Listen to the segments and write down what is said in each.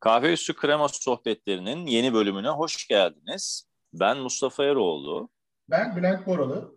Kahve Üstü Krema Sohbetlerinin yeni bölümüne hoş geldiniz. Ben Mustafa Eroğlu. Ben Bülent Boralı.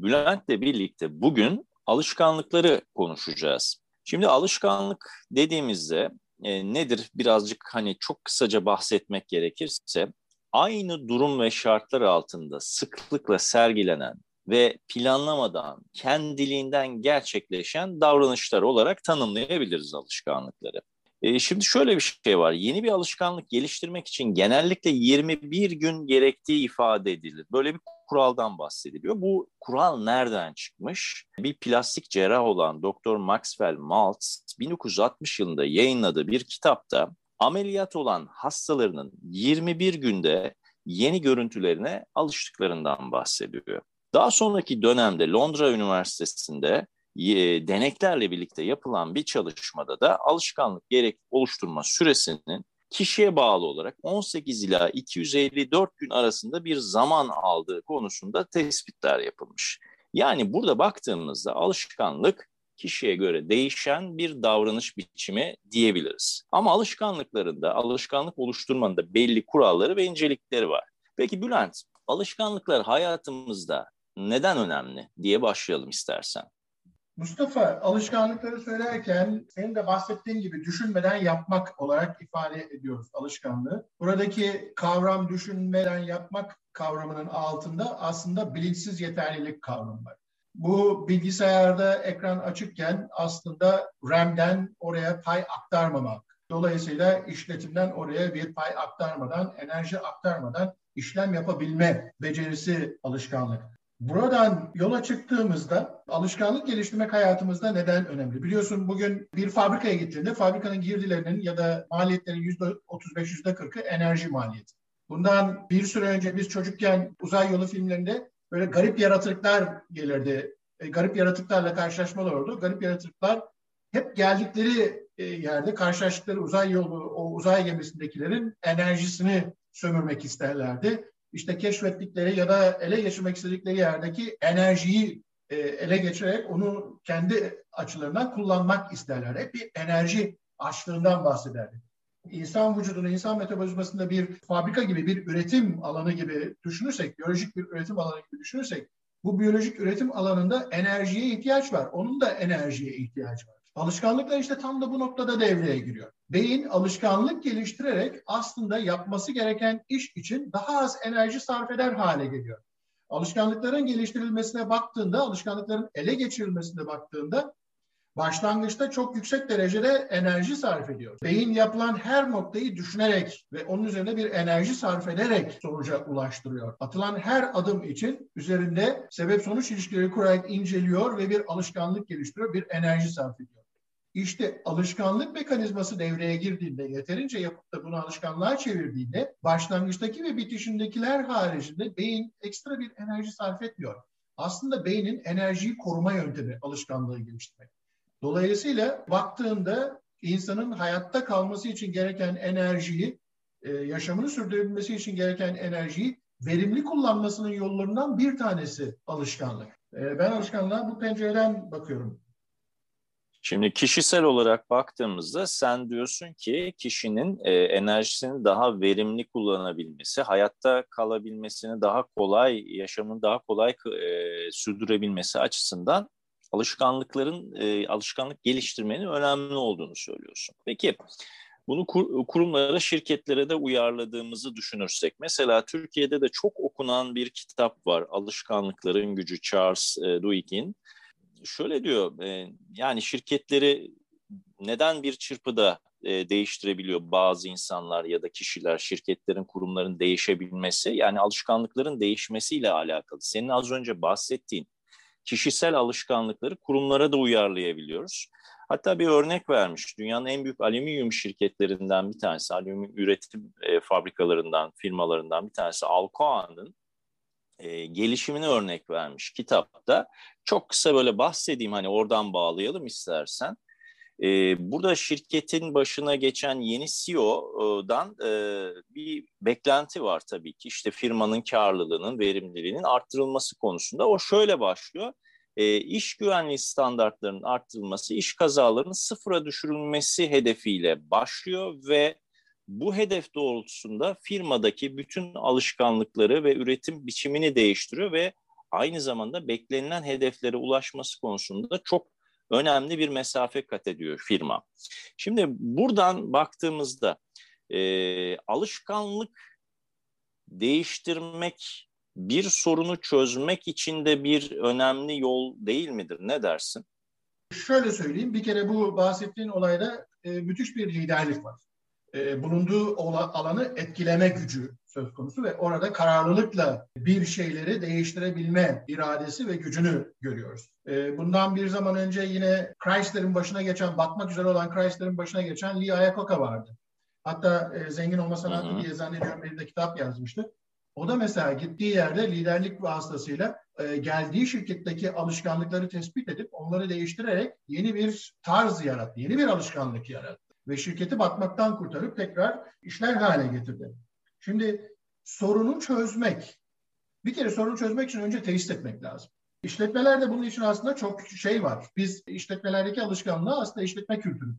Bülent'le birlikte bugün alışkanlıkları konuşacağız. Şimdi alışkanlık dediğimizde e, nedir birazcık hani çok kısaca bahsetmek gerekirse aynı durum ve şartlar altında sıklıkla sergilenen ve planlamadan, kendiliğinden gerçekleşen davranışlar olarak tanımlayabiliriz alışkanlıkları. E, şimdi şöyle bir şey var. Yeni bir alışkanlık geliştirmek için genellikle 21 gün gerektiği ifade edilir. Böyle bir kuraldan bahsediliyor. Bu kural nereden çıkmış? Bir plastik cerrah olan Dr. Maxwell Maltz 1960 yılında yayınladığı bir kitapta ameliyat olan hastalarının 21 günde yeni görüntülerine alıştıklarından bahsediyor. Daha sonraki dönemde Londra Üniversitesi'nde deneklerle birlikte yapılan bir çalışmada da alışkanlık gerek oluşturma süresinin kişiye bağlı olarak 18 ila 254 gün arasında bir zaman aldığı konusunda tespitler yapılmış. Yani burada baktığımızda alışkanlık kişiye göre değişen bir davranış biçimi diyebiliriz. Ama alışkanlıklarında, alışkanlık oluşturmanın da belli kuralları ve incelikleri var. Peki Bülent, alışkanlıklar hayatımızda neden önemli diye başlayalım istersen. Mustafa alışkanlıkları söylerken senin de bahsettiğin gibi düşünmeden yapmak olarak ifade ediyoruz alışkanlığı. Buradaki kavram düşünmeden yapmak kavramının altında aslında bilinçsiz yeterlilik kavramı var. Bu bilgisayarda ekran açıkken aslında RAM'den oraya pay aktarmamak. Dolayısıyla işletimden oraya bir pay aktarmadan, enerji aktarmadan işlem yapabilme becerisi alışkanlık. Buradan yola çıktığımızda alışkanlık geliştirmek hayatımızda neden önemli? Biliyorsun bugün bir fabrikaya gittiğinde fabrikanın girdilerinin ya da maliyetlerin %35, %40'ı enerji maliyeti. Bundan bir süre önce biz çocukken uzay yolu filmlerinde böyle garip yaratıklar gelirdi. E, garip yaratıklarla karşılaşmalar oldu. Garip yaratıklar hep geldikleri e, yerde karşılaştıkları uzay yolu, o uzay gemisindekilerin enerjisini sömürmek isterlerdi işte keşfettikleri ya da ele geçirmek istedikleri yerdeki enerjiyi e, ele geçirerek onu kendi açılarından kullanmak isterler. Hep bir enerji açlığından bahsederdi. İnsan vücudunu, insan metabolizmasında bir fabrika gibi, bir üretim alanı gibi düşünürsek, biyolojik bir üretim alanı gibi düşünürsek, bu biyolojik üretim alanında enerjiye ihtiyaç var. Onun da enerjiye ihtiyacı var. Alışkanlıklar işte tam da bu noktada devreye giriyor. Beyin alışkanlık geliştirerek aslında yapması gereken iş için daha az enerji sarf eder hale geliyor. Alışkanlıkların geliştirilmesine baktığında, alışkanlıkların ele geçirilmesine baktığında başlangıçta çok yüksek derecede enerji sarf ediyor. Beyin yapılan her noktayı düşünerek ve onun üzerine bir enerji sarf ederek sonuca ulaştırıyor. Atılan her adım için üzerinde sebep sonuç ilişkileri kurarak inceliyor ve bir alışkanlık geliştiriyor, bir enerji sarf ediyor. İşte alışkanlık mekanizması devreye girdiğinde, yeterince yapıp da bunu alışkanlığa çevirdiğinde başlangıçtaki ve bitişindekiler haricinde beyin ekstra bir enerji sarf etmiyor. Aslında beynin enerjiyi koruma yöntemi alışkanlığı geliştirmek. Dolayısıyla baktığında insanın hayatta kalması için gereken enerjiyi, e, yaşamını sürdürebilmesi için gereken enerjiyi verimli kullanmasının yollarından bir tanesi alışkanlık. E, ben alışkanlığa bu pencereden bakıyorum. Şimdi kişisel olarak baktığımızda sen diyorsun ki kişinin e, enerjisini daha verimli kullanabilmesi, hayatta kalabilmesini daha kolay, yaşamını daha kolay e, sürdürebilmesi açısından alışkanlıkların, e, alışkanlık geliştirmenin önemli olduğunu söylüyorsun. Peki bunu kur, kurumlara, şirketlere de uyarladığımızı düşünürsek, mesela Türkiye'de de çok okunan bir kitap var, Alışkanlıkların Gücü Charles e, Duhigg'in şöyle diyor, e, yani şirketleri neden bir çırpıda e, değiştirebiliyor bazı insanlar ya da kişiler, şirketlerin, kurumların değişebilmesi, yani alışkanlıkların değişmesiyle alakalı. Senin az önce bahsettiğin kişisel alışkanlıkları kurumlara da uyarlayabiliyoruz. Hatta bir örnek vermiş. Dünyanın en büyük alüminyum şirketlerinden bir tanesi, alüminyum üretim e, fabrikalarından, firmalarından bir tanesi Alcoa'nın e, gelişimini örnek vermiş kitapta. Çok kısa böyle bahsedeyim hani oradan bağlayalım istersen. E, burada şirketin başına geçen yeni CEO'dan e, bir beklenti var tabii ki. İşte firmanın karlılığının, verimliliğinin arttırılması konusunda. O şöyle başlıyor. E, iş güvenliği standartlarının arttırılması, iş kazalarının sıfıra düşürülmesi hedefiyle başlıyor ve bu hedef doğrultusunda firmadaki bütün alışkanlıkları ve üretim biçimini değiştiriyor ve aynı zamanda beklenilen hedeflere ulaşması konusunda çok önemli bir mesafe kat ediyor firma. Şimdi buradan baktığımızda e, alışkanlık değiştirmek bir sorunu çözmek için de bir önemli yol değil midir? Ne dersin? Şöyle söyleyeyim, bir kere bu bahsettiğin olayda e, müthiş bir liderlik var. E, bulunduğu alanı etkileme gücü söz konusu ve orada kararlılıkla bir şeyleri değiştirebilme iradesi ve gücünü görüyoruz. E, bundan bir zaman önce yine Chrysler'in başına geçen, batmak üzere olan Chrysler'in başına geçen Lee Iacocca vardı. Hatta e, Zengin Olma Sanatı diye zannediyorum bir de kitap yazmıştı. O da mesela gittiği yerde liderlik vasıtasıyla e, geldiği şirketteki alışkanlıkları tespit edip onları değiştirerek yeni bir tarz yarattı, yeni bir alışkanlık yarattı. Ve şirketi batmaktan kurtarıp tekrar işler hale getirdi. Şimdi sorunu çözmek, bir kere sorunu çözmek için önce teşhis etmek lazım. İşletmelerde bunun için aslında çok şey var. Biz işletmelerdeki alışkanlığı aslında işletme kültürü.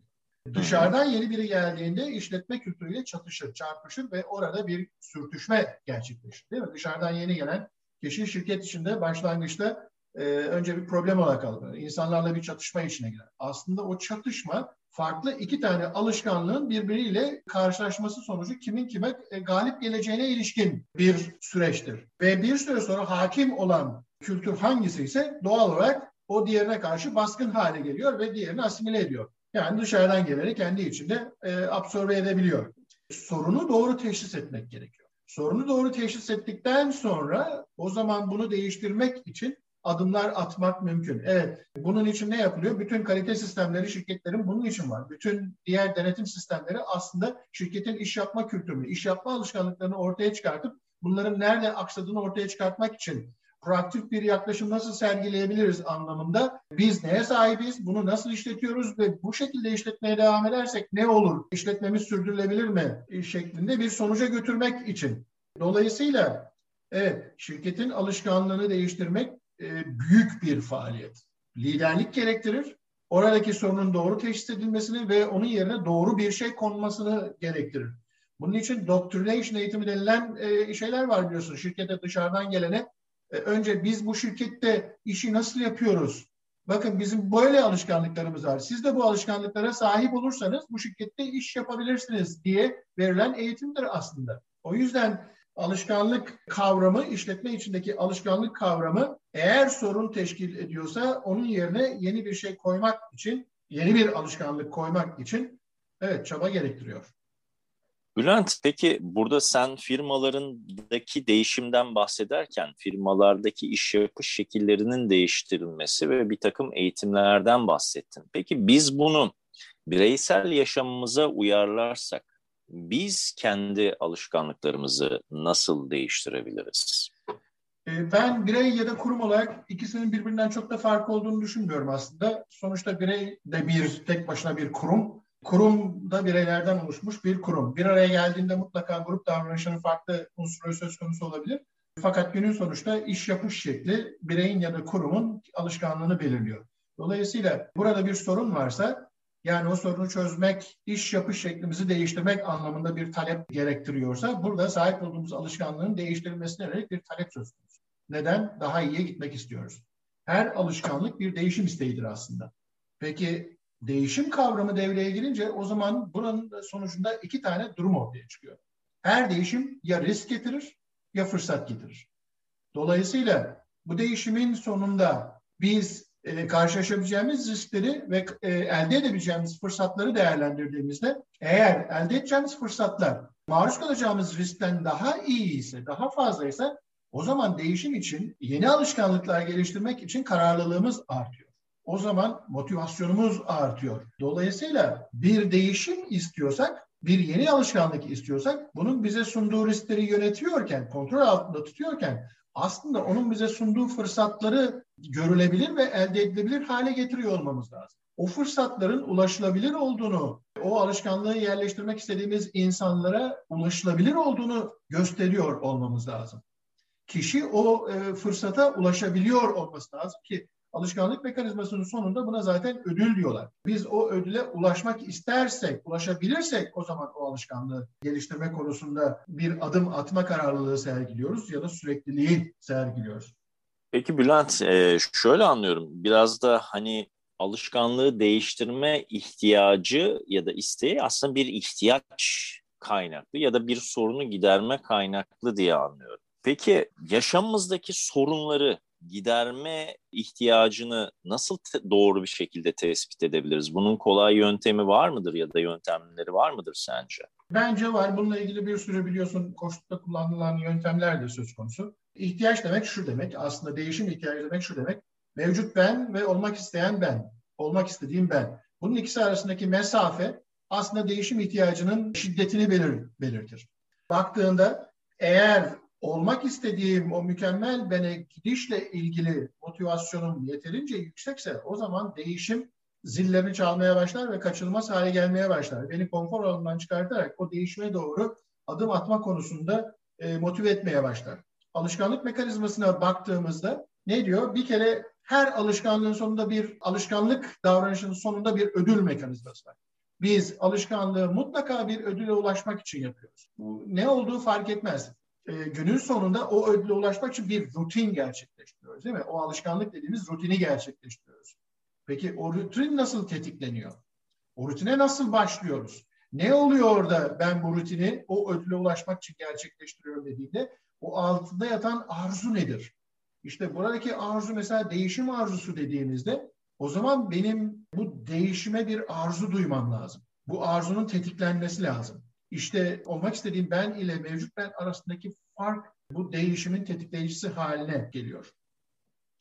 Dışarıdan yeni biri geldiğinde işletme kültürüyle çatışır, çarpışır ve orada bir sürtüşme gerçekleşir. Değil mi? Dışarıdan yeni gelen kişi şirket içinde başlangıçta e, önce bir problem olarak alır. İnsanlarla bir çatışma içine girer. Aslında o çatışma farklı iki tane alışkanlığın birbiriyle karşılaşması sonucu kimin kime e, galip geleceğine ilişkin bir süreçtir. Ve bir süre sonra hakim olan kültür hangisi ise doğal olarak o diğerine karşı baskın hale geliyor ve diğerini asimile ediyor. Yani dışarıdan geleni kendi içinde e, absorbe edebiliyor. Sorunu doğru teşhis etmek gerekiyor. Sorunu doğru teşhis ettikten sonra o zaman bunu değiştirmek için adımlar atmak mümkün. Evet, bunun için ne yapılıyor? Bütün kalite sistemleri şirketlerin bunun için var. Bütün diğer denetim sistemleri aslında şirketin iş yapma kültürünü, iş yapma alışkanlıklarını ortaya çıkartıp bunların nerede aksadığını ortaya çıkartmak için proaktif bir yaklaşım nasıl sergileyebiliriz anlamında biz neye sahibiz, bunu nasıl işletiyoruz ve bu şekilde işletmeye devam edersek ne olur, işletmemiz sürdürülebilir mi şeklinde bir sonuca götürmek için. Dolayısıyla evet şirketin alışkanlığını değiştirmek e, büyük bir faaliyet. Liderlik gerektirir. Oradaki sorunun doğru teşhis edilmesini ve onun yerine doğru bir şey konmasını gerektirir. Bunun için doctrination eğitimi denilen e, şeyler var biliyorsun. Şirkete dışarıdan gelene e, önce biz bu şirkette işi nasıl yapıyoruz? Bakın bizim böyle alışkanlıklarımız var. Siz de bu alışkanlıklara sahip olursanız bu şirkette iş yapabilirsiniz diye verilen eğitimdir aslında. O yüzden alışkanlık kavramı, işletme içindeki alışkanlık kavramı eğer sorun teşkil ediyorsa onun yerine yeni bir şey koymak için, yeni bir alışkanlık koymak için evet çaba gerektiriyor. Bülent, peki burada sen firmalarındaki değişimden bahsederken firmalardaki iş yapış şekillerinin değiştirilmesi ve bir takım eğitimlerden bahsettin. Peki biz bunu bireysel yaşamımıza uyarlarsak biz kendi alışkanlıklarımızı nasıl değiştirebiliriz? Ee, ben birey ya da kurum olarak ikisinin birbirinden çok da farkı olduğunu düşünmüyorum aslında. Sonuçta birey de bir tek başına bir kurum Kurum da bireylerden oluşmuş bir kurum. Bir araya geldiğinde mutlaka grup davranışının farklı unsurları söz konusu olabilir. Fakat günün sonuçta iş yapış şekli bireyin ya da kurumun alışkanlığını belirliyor. Dolayısıyla burada bir sorun varsa yani o sorunu çözmek, iş yapış şeklimizi değiştirmek anlamında bir talep gerektiriyorsa burada sahip olduğumuz alışkanlığın değiştirilmesine yönelik bir talep söz konusu. Neden? Daha iyiye gitmek istiyoruz. Her alışkanlık bir değişim isteğidir aslında. Peki değişim kavramı devreye girince o zaman buranın sonucunda iki tane durum ortaya çıkıyor. Her değişim ya risk getirir ya fırsat getirir. Dolayısıyla bu değişimin sonunda biz e, karşılaşabileceğimiz riskleri ve e, elde edebileceğimiz fırsatları değerlendirdiğimizde eğer elde edeceğimiz fırsatlar maruz kalacağımız riskten daha iyi ise, daha fazlaysa o zaman değişim için yeni alışkanlıklar geliştirmek için kararlılığımız artıyor o zaman motivasyonumuz artıyor. Dolayısıyla bir değişim istiyorsak, bir yeni alışkanlık istiyorsak bunun bize sunduğu riskleri yönetiyorken, kontrol altında tutuyorken aslında onun bize sunduğu fırsatları görülebilir ve elde edilebilir hale getiriyor olmamız lazım. O fırsatların ulaşılabilir olduğunu, o alışkanlığı yerleştirmek istediğimiz insanlara ulaşılabilir olduğunu gösteriyor olmamız lazım. Kişi o e, fırsata ulaşabiliyor olması lazım ki Alışkanlık mekanizmasının sonunda buna zaten ödül diyorlar. Biz o ödüle ulaşmak istersek, ulaşabilirsek o zaman o alışkanlığı geliştirme konusunda bir adım atma kararlılığı sergiliyoruz ya da sürekliliği sergiliyoruz. Peki Bülent, e, şöyle anlıyorum. Biraz da hani alışkanlığı değiştirme ihtiyacı ya da isteği aslında bir ihtiyaç kaynaklı ya da bir sorunu giderme kaynaklı diye anlıyorum. Peki yaşamımızdaki sorunları giderme ihtiyacını nasıl doğru bir şekilde tespit edebiliriz? Bunun kolay yöntemi var mıdır ya da yöntemleri var mıdır sence? Bence var. Bununla ilgili bir sürü biliyorsun koşulda kullanılan yöntemler de söz konusu. İhtiyaç demek şu demek. Aslında değişim ihtiyacı demek şu demek. Mevcut ben ve olmak isteyen ben. Olmak istediğim ben. Bunun ikisi arasındaki mesafe aslında değişim ihtiyacının şiddetini belir, belirtir. Baktığında eğer olmak istediğim o mükemmel bene gidişle ilgili motivasyonum yeterince yüksekse o zaman değişim zillerini çalmaya başlar ve kaçınılmaz hale gelmeye başlar. Beni konfor alanından çıkartarak o değişime doğru adım atma konusunda e, motive etmeye başlar. Alışkanlık mekanizmasına baktığımızda ne diyor? Bir kere her alışkanlığın sonunda bir alışkanlık davranışının sonunda bir ödül mekanizması var. Biz alışkanlığı mutlaka bir ödüle ulaşmak için yapıyoruz. Bu ne olduğu fark etmez. E, günün sonunda o ödüle ulaşmak için bir rutin gerçekleştiriyoruz değil mi? O alışkanlık dediğimiz rutini gerçekleştiriyoruz. Peki o rutin nasıl tetikleniyor? O rutine nasıl başlıyoruz? Ne oluyor orada ben bu rutini o ödüle ulaşmak için gerçekleştiriyorum dediğinde o altında yatan arzu nedir? İşte buradaki arzu mesela değişim arzusu dediğimizde o zaman benim bu değişime bir arzu duymam lazım. Bu arzunun tetiklenmesi lazım. İşte olmak istediğim ben ile mevcut ben arasındaki fark bu değişimin tetikleyicisi haline geliyor.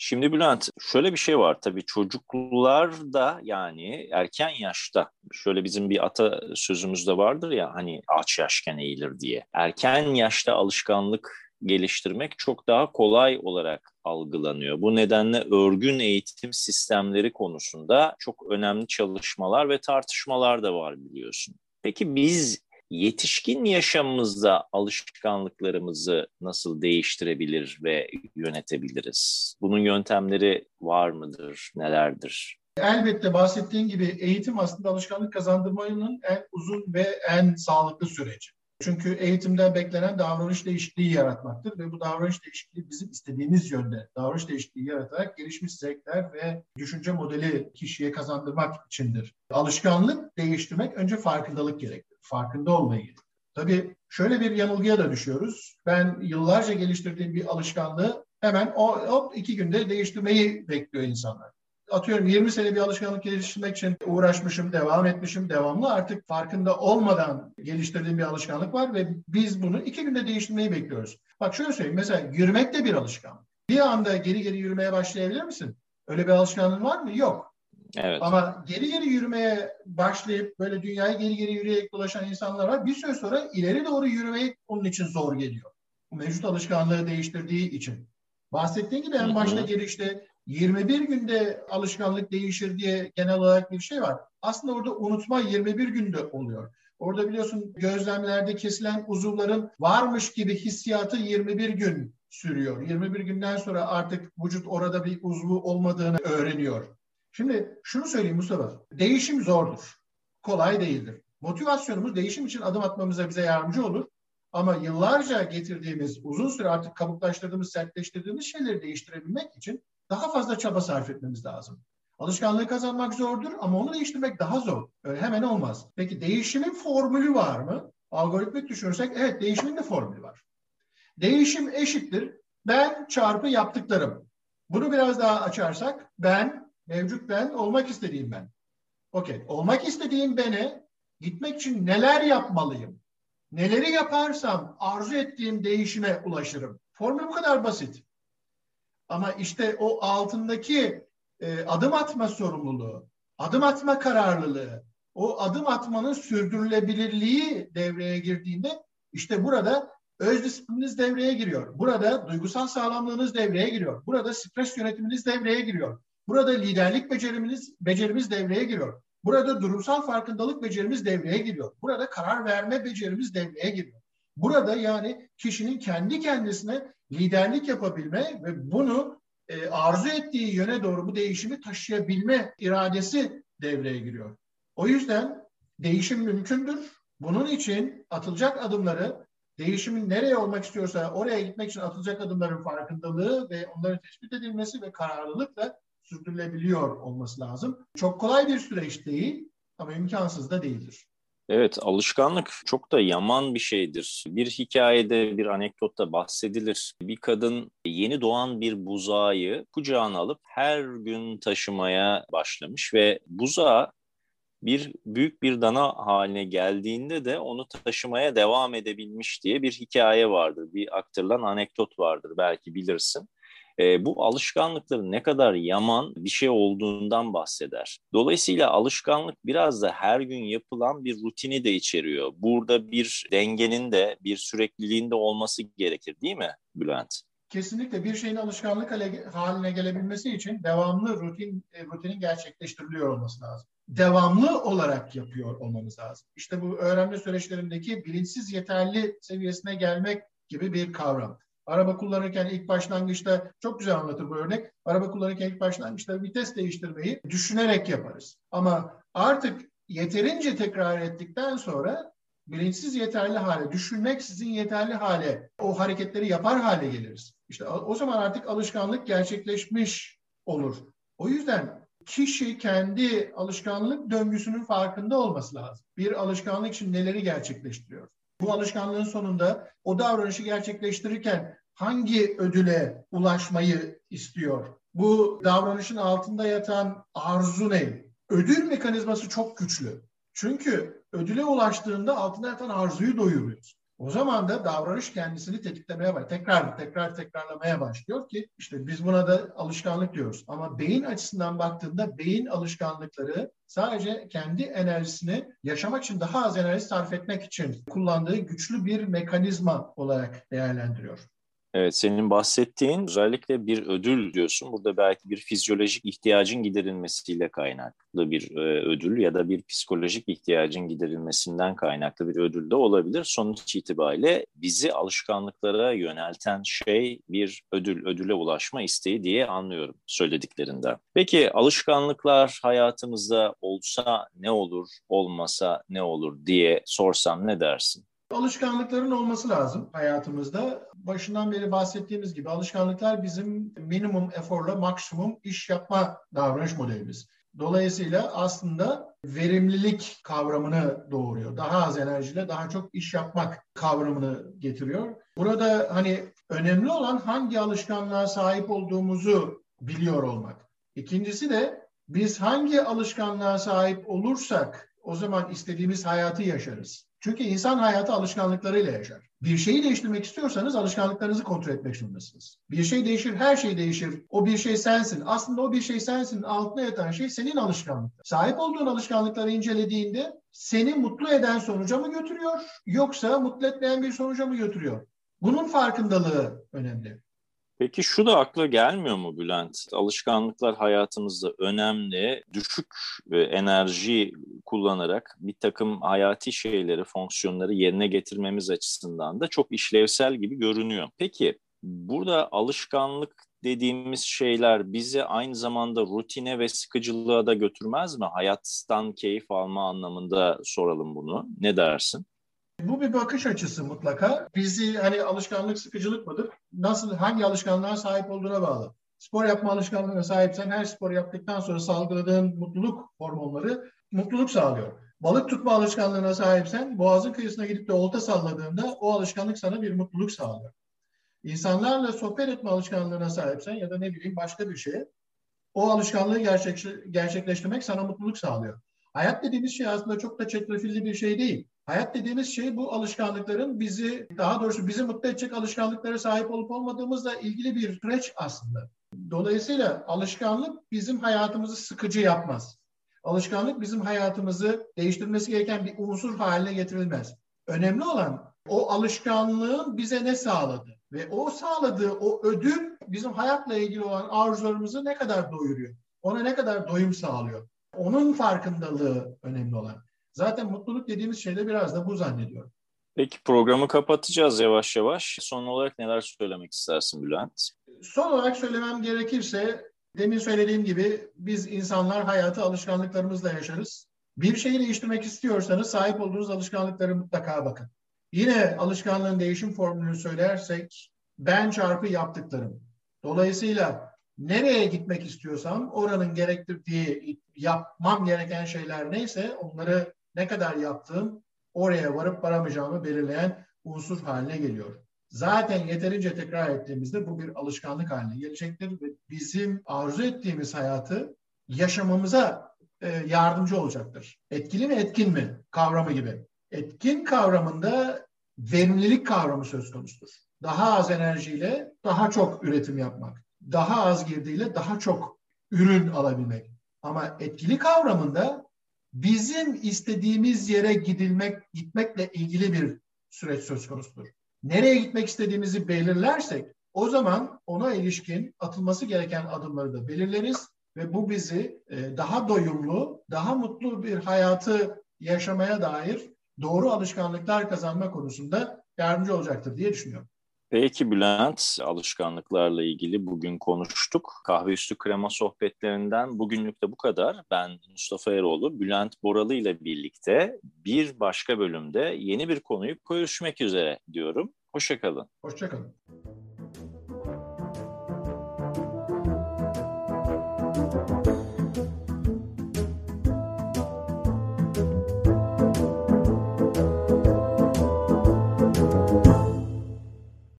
Şimdi Bülent şöyle bir şey var tabii çocuklar da yani erken yaşta şöyle bizim bir ata sözümüzde vardır ya hani aç yaşken eğilir diye. Erken yaşta alışkanlık geliştirmek çok daha kolay olarak algılanıyor. Bu nedenle örgün eğitim sistemleri konusunda çok önemli çalışmalar ve tartışmalar da var biliyorsun. Peki biz yetişkin yaşamımızda alışkanlıklarımızı nasıl değiştirebilir ve yönetebiliriz? Bunun yöntemleri var mıdır, nelerdir? Elbette bahsettiğin gibi eğitim aslında alışkanlık kazandırmanın en uzun ve en sağlıklı süreci. Çünkü eğitimden beklenen davranış değişikliği yaratmaktır ve bu davranış değişikliği bizim istediğimiz yönde davranış değişikliği yaratarak gelişmiş zevkler ve düşünce modeli kişiye kazandırmak içindir. Alışkanlık değiştirmek önce farkındalık gerektirir. Farkında olmayı. Tabii şöyle bir yanılgıya da düşüyoruz. Ben yıllarca geliştirdiğim bir alışkanlığı hemen o hop iki günde değiştirmeyi bekliyor insanlar atıyorum 20 sene bir alışkanlık geliştirmek için uğraşmışım, devam etmişim, devamlı artık farkında olmadan geliştirdiğim bir alışkanlık var ve biz bunu iki günde değiştirmeyi bekliyoruz. Bak şöyle söyleyeyim mesela yürümek de bir alışkanlık. Bir anda geri geri yürümeye başlayabilir misin? Öyle bir alışkanlığın var mı? Yok. Evet. Ama geri geri yürümeye başlayıp böyle dünyayı geri geri yürüyerek dolaşan insanlar var. Bir süre sonra ileri doğru yürümeyi onun için zor geliyor. Mevcut alışkanlığı değiştirdiği için. Bahsettiğim gibi en başta gelişte 21 günde alışkanlık değişir diye genel olarak bir şey var. Aslında orada unutma 21 günde oluyor. Orada biliyorsun gözlemlerde kesilen uzuvların varmış gibi hissiyatı 21 gün sürüyor. 21 günden sonra artık vücut orada bir uzvu olmadığını öğreniyor. Şimdi şunu söyleyeyim Mustafa. Değişim zordur. Kolay değildir. Motivasyonumuz değişim için adım atmamıza bize yardımcı olur. Ama yıllarca getirdiğimiz, uzun süre artık kabuklaştırdığımız, sertleştirdiğimiz şeyleri değiştirebilmek için daha fazla çaba sarf etmemiz lazım. Alışkanlığı kazanmak zordur ama onu değiştirmek daha zor. Öyle hemen olmaz. Peki değişimin formülü var mı? Algoritmik düşünürsek evet değişimin de formülü var. Değişim eşittir. Ben çarpı yaptıklarım. Bunu biraz daha açarsak ben, mevcut ben, olmak istediğim ben. Okey. Olmak istediğim bene gitmek için neler yapmalıyım? Neleri yaparsam arzu ettiğim değişime ulaşırım. Formül bu kadar basit. Ama işte o altındaki e, adım atma sorumluluğu, adım atma kararlılığı, o adım atmanın sürdürülebilirliği devreye girdiğinde işte burada öz disiplininiz devreye giriyor. Burada duygusal sağlamlığınız devreye giriyor. Burada stres yönetiminiz devreye giriyor. Burada liderlik becerimiz, becerimiz devreye giriyor. Burada durumsal farkındalık becerimiz devreye giriyor. Burada karar verme becerimiz devreye giriyor. Burada yani kişinin kendi kendisine liderlik yapabilme ve bunu e, arzu ettiği yöne doğru bu değişimi taşıyabilme iradesi devreye giriyor. O yüzden değişim mümkündür. Bunun için atılacak adımları değişimin nereye olmak istiyorsa oraya gitmek için atılacak adımların farkındalığı ve onların tespit edilmesi ve kararlılıkla sürdürülebiliyor olması lazım. Çok kolay bir süreç değil ama imkansız da değildir. Evet, alışkanlık çok da yaman bir şeydir. Bir hikayede, bir anekdotta bahsedilir. Bir kadın yeni doğan bir buzağı kucağına alıp her gün taşımaya başlamış ve buzağı bir büyük bir dana haline geldiğinde de onu taşımaya devam edebilmiş diye bir hikaye vardır. Bir aktarılan anekdot vardır belki bilirsin. E, bu alışkanlıkların ne kadar yaman bir şey olduğundan bahseder. Dolayısıyla alışkanlık biraz da her gün yapılan bir rutini de içeriyor. Burada bir dengenin de bir sürekliliğin de olması gerekir değil mi Bülent? Kesinlikle bir şeyin alışkanlık haline gelebilmesi için devamlı rutin e, rutinin gerçekleştiriliyor olması lazım. Devamlı olarak yapıyor olmamız lazım. İşte bu öğrenme süreçlerindeki bilinçsiz yeterli seviyesine gelmek gibi bir kavram. Araba kullanırken ilk başlangıçta çok güzel anlatır bu örnek. Araba kullanırken ilk başlangıçta vites değiştirmeyi düşünerek yaparız. Ama artık yeterince tekrar ettikten sonra bilinçsiz yeterli hale, düşünmek sizin yeterli hale, o hareketleri yapar hale geliriz. İşte o zaman artık alışkanlık gerçekleşmiş olur. O yüzden kişi kendi alışkanlık döngüsünün farkında olması lazım. Bir alışkanlık için neleri gerçekleştiriyor? Bu alışkanlığın sonunda o davranışı gerçekleştirirken hangi ödüle ulaşmayı istiyor? Bu davranışın altında yatan arzu ne? Ödül mekanizması çok güçlü. Çünkü ödüle ulaştığında altında yatan arzuyu doyuruyoruz. O zaman da davranış kendisini tetiklemeye başlıyor. Tekrar tekrar tekrarlamaya başlıyor ki işte biz buna da alışkanlık diyoruz. Ama beyin açısından baktığında beyin alışkanlıkları sadece kendi enerjisini yaşamak için daha az enerji sarf etmek için kullandığı güçlü bir mekanizma olarak değerlendiriyor. Evet, senin bahsettiğin özellikle bir ödül diyorsun. Burada belki bir fizyolojik ihtiyacın giderilmesiyle kaynaklı bir e, ödül ya da bir psikolojik ihtiyacın giderilmesinden kaynaklı bir ödül de olabilir. Sonuç itibariyle bizi alışkanlıklara yönelten şey bir ödül, ödüle ulaşma isteği diye anlıyorum söylediklerinden. Peki alışkanlıklar hayatımızda olsa ne olur, olmasa ne olur diye sorsam ne dersin? Alışkanlıkların olması lazım hayatımızda. Başından beri bahsettiğimiz gibi alışkanlıklar bizim minimum eforla maksimum iş yapma davranış modelimiz. Dolayısıyla aslında verimlilik kavramını doğuruyor. Daha az enerjiyle daha çok iş yapmak kavramını getiriyor. Burada hani önemli olan hangi alışkanlığa sahip olduğumuzu biliyor olmak. İkincisi de biz hangi alışkanlığa sahip olursak o zaman istediğimiz hayatı yaşarız. Çünkü insan hayatı alışkanlıklarıyla yaşar. Bir şeyi değiştirmek istiyorsanız alışkanlıklarınızı kontrol etmek zorundasınız. Bir şey değişir, her şey değişir. O bir şey sensin. Aslında o bir şey sensin. Altına yatan şey senin alışkanlıkların. Sahip olduğun alışkanlıkları incelediğinde seni mutlu eden sonuca mı götürüyor yoksa mutlu etmeyen bir sonuca mı götürüyor? Bunun farkındalığı önemli. Peki şu da akla gelmiyor mu Bülent? Alışkanlıklar hayatımızda önemli. Düşük e, enerji kullanarak bir takım hayati şeyleri, fonksiyonları yerine getirmemiz açısından da çok işlevsel gibi görünüyor. Peki burada alışkanlık dediğimiz şeyler bizi aynı zamanda rutine ve sıkıcılığa da götürmez mi? Hayattan keyif alma anlamında soralım bunu. Ne dersin? Bu bir bakış açısı mutlaka. Bizi hani alışkanlık sıkıcılık mıdır? Nasıl, hangi alışkanlığa sahip olduğuna bağlı. Spor yapma alışkanlığına sahipsen her spor yaptıktan sonra salgıladığın mutluluk hormonları mutluluk sağlıyor. Balık tutma alışkanlığına sahipsen boğazın kıyısına gidip de olta salladığında o alışkanlık sana bir mutluluk sağlıyor. İnsanlarla sohbet etme alışkanlığına sahipsen ya da ne bileyim başka bir şey o alışkanlığı gerçek, gerçekleştirmek sana mutluluk sağlıyor. Hayat dediğimiz şey aslında çok da çetrefilli bir şey değil. Hayat dediğimiz şey bu alışkanlıkların bizi, daha doğrusu bizi mutlu edecek alışkanlıklara sahip olup olmadığımızla ilgili bir süreç aslında. Dolayısıyla alışkanlık bizim hayatımızı sıkıcı yapmaz. Alışkanlık bizim hayatımızı değiştirmesi gereken bir unsur haline getirilmez. Önemli olan o alışkanlığın bize ne sağladı ve o sağladığı o ödül bizim hayatla ilgili olan arzularımızı ne kadar doyuruyor, ona ne kadar doyum sağlıyor. Onun farkındalığı önemli olan. Zaten mutluluk dediğimiz şey de biraz da bu zannediyorum. Peki programı kapatacağız yavaş yavaş. Son olarak neler söylemek istersin Bülent? son olarak söylemem gerekirse demin söylediğim gibi biz insanlar hayatı alışkanlıklarımızla yaşarız. Bir şeyi değiştirmek istiyorsanız sahip olduğunuz alışkanlıkları mutlaka bakın. Yine alışkanlığın değişim formülünü söylersek ben çarpı yaptıklarım. Dolayısıyla nereye gitmek istiyorsam oranın gerektirdiği yapmam gereken şeyler neyse onları ne kadar yaptığım oraya varıp varamayacağımı belirleyen unsur haline geliyor. Zaten yeterince tekrar ettiğimizde bu bir alışkanlık haline gelecektir ve bizim arzu ettiğimiz hayatı yaşamamıza e, yardımcı olacaktır. Etkili mi etkin mi kavramı gibi. Etkin kavramında verimlilik kavramı söz konusudur. Daha az enerjiyle daha çok üretim yapmak. Daha az girdiyle daha çok ürün alabilmek. Ama etkili kavramında bizim istediğimiz yere gidilmek, gitmekle ilgili bir süreç söz konusudur. Nereye gitmek istediğimizi belirlersek o zaman ona ilişkin atılması gereken adımları da belirleriz ve bu bizi e, daha doyumlu, daha mutlu bir hayatı yaşamaya dair doğru alışkanlıklar kazanma konusunda yardımcı olacaktır diye düşünüyorum. Peki Bülent, alışkanlıklarla ilgili bugün konuştuk. Kahve üstü krema sohbetlerinden bugünlük de bu kadar. Ben Mustafa Eroğlu, Bülent Boralı ile birlikte bir başka bölümde yeni bir konuyu görüşmek üzere diyorum. Hoşçakalın. Hoşçakalın.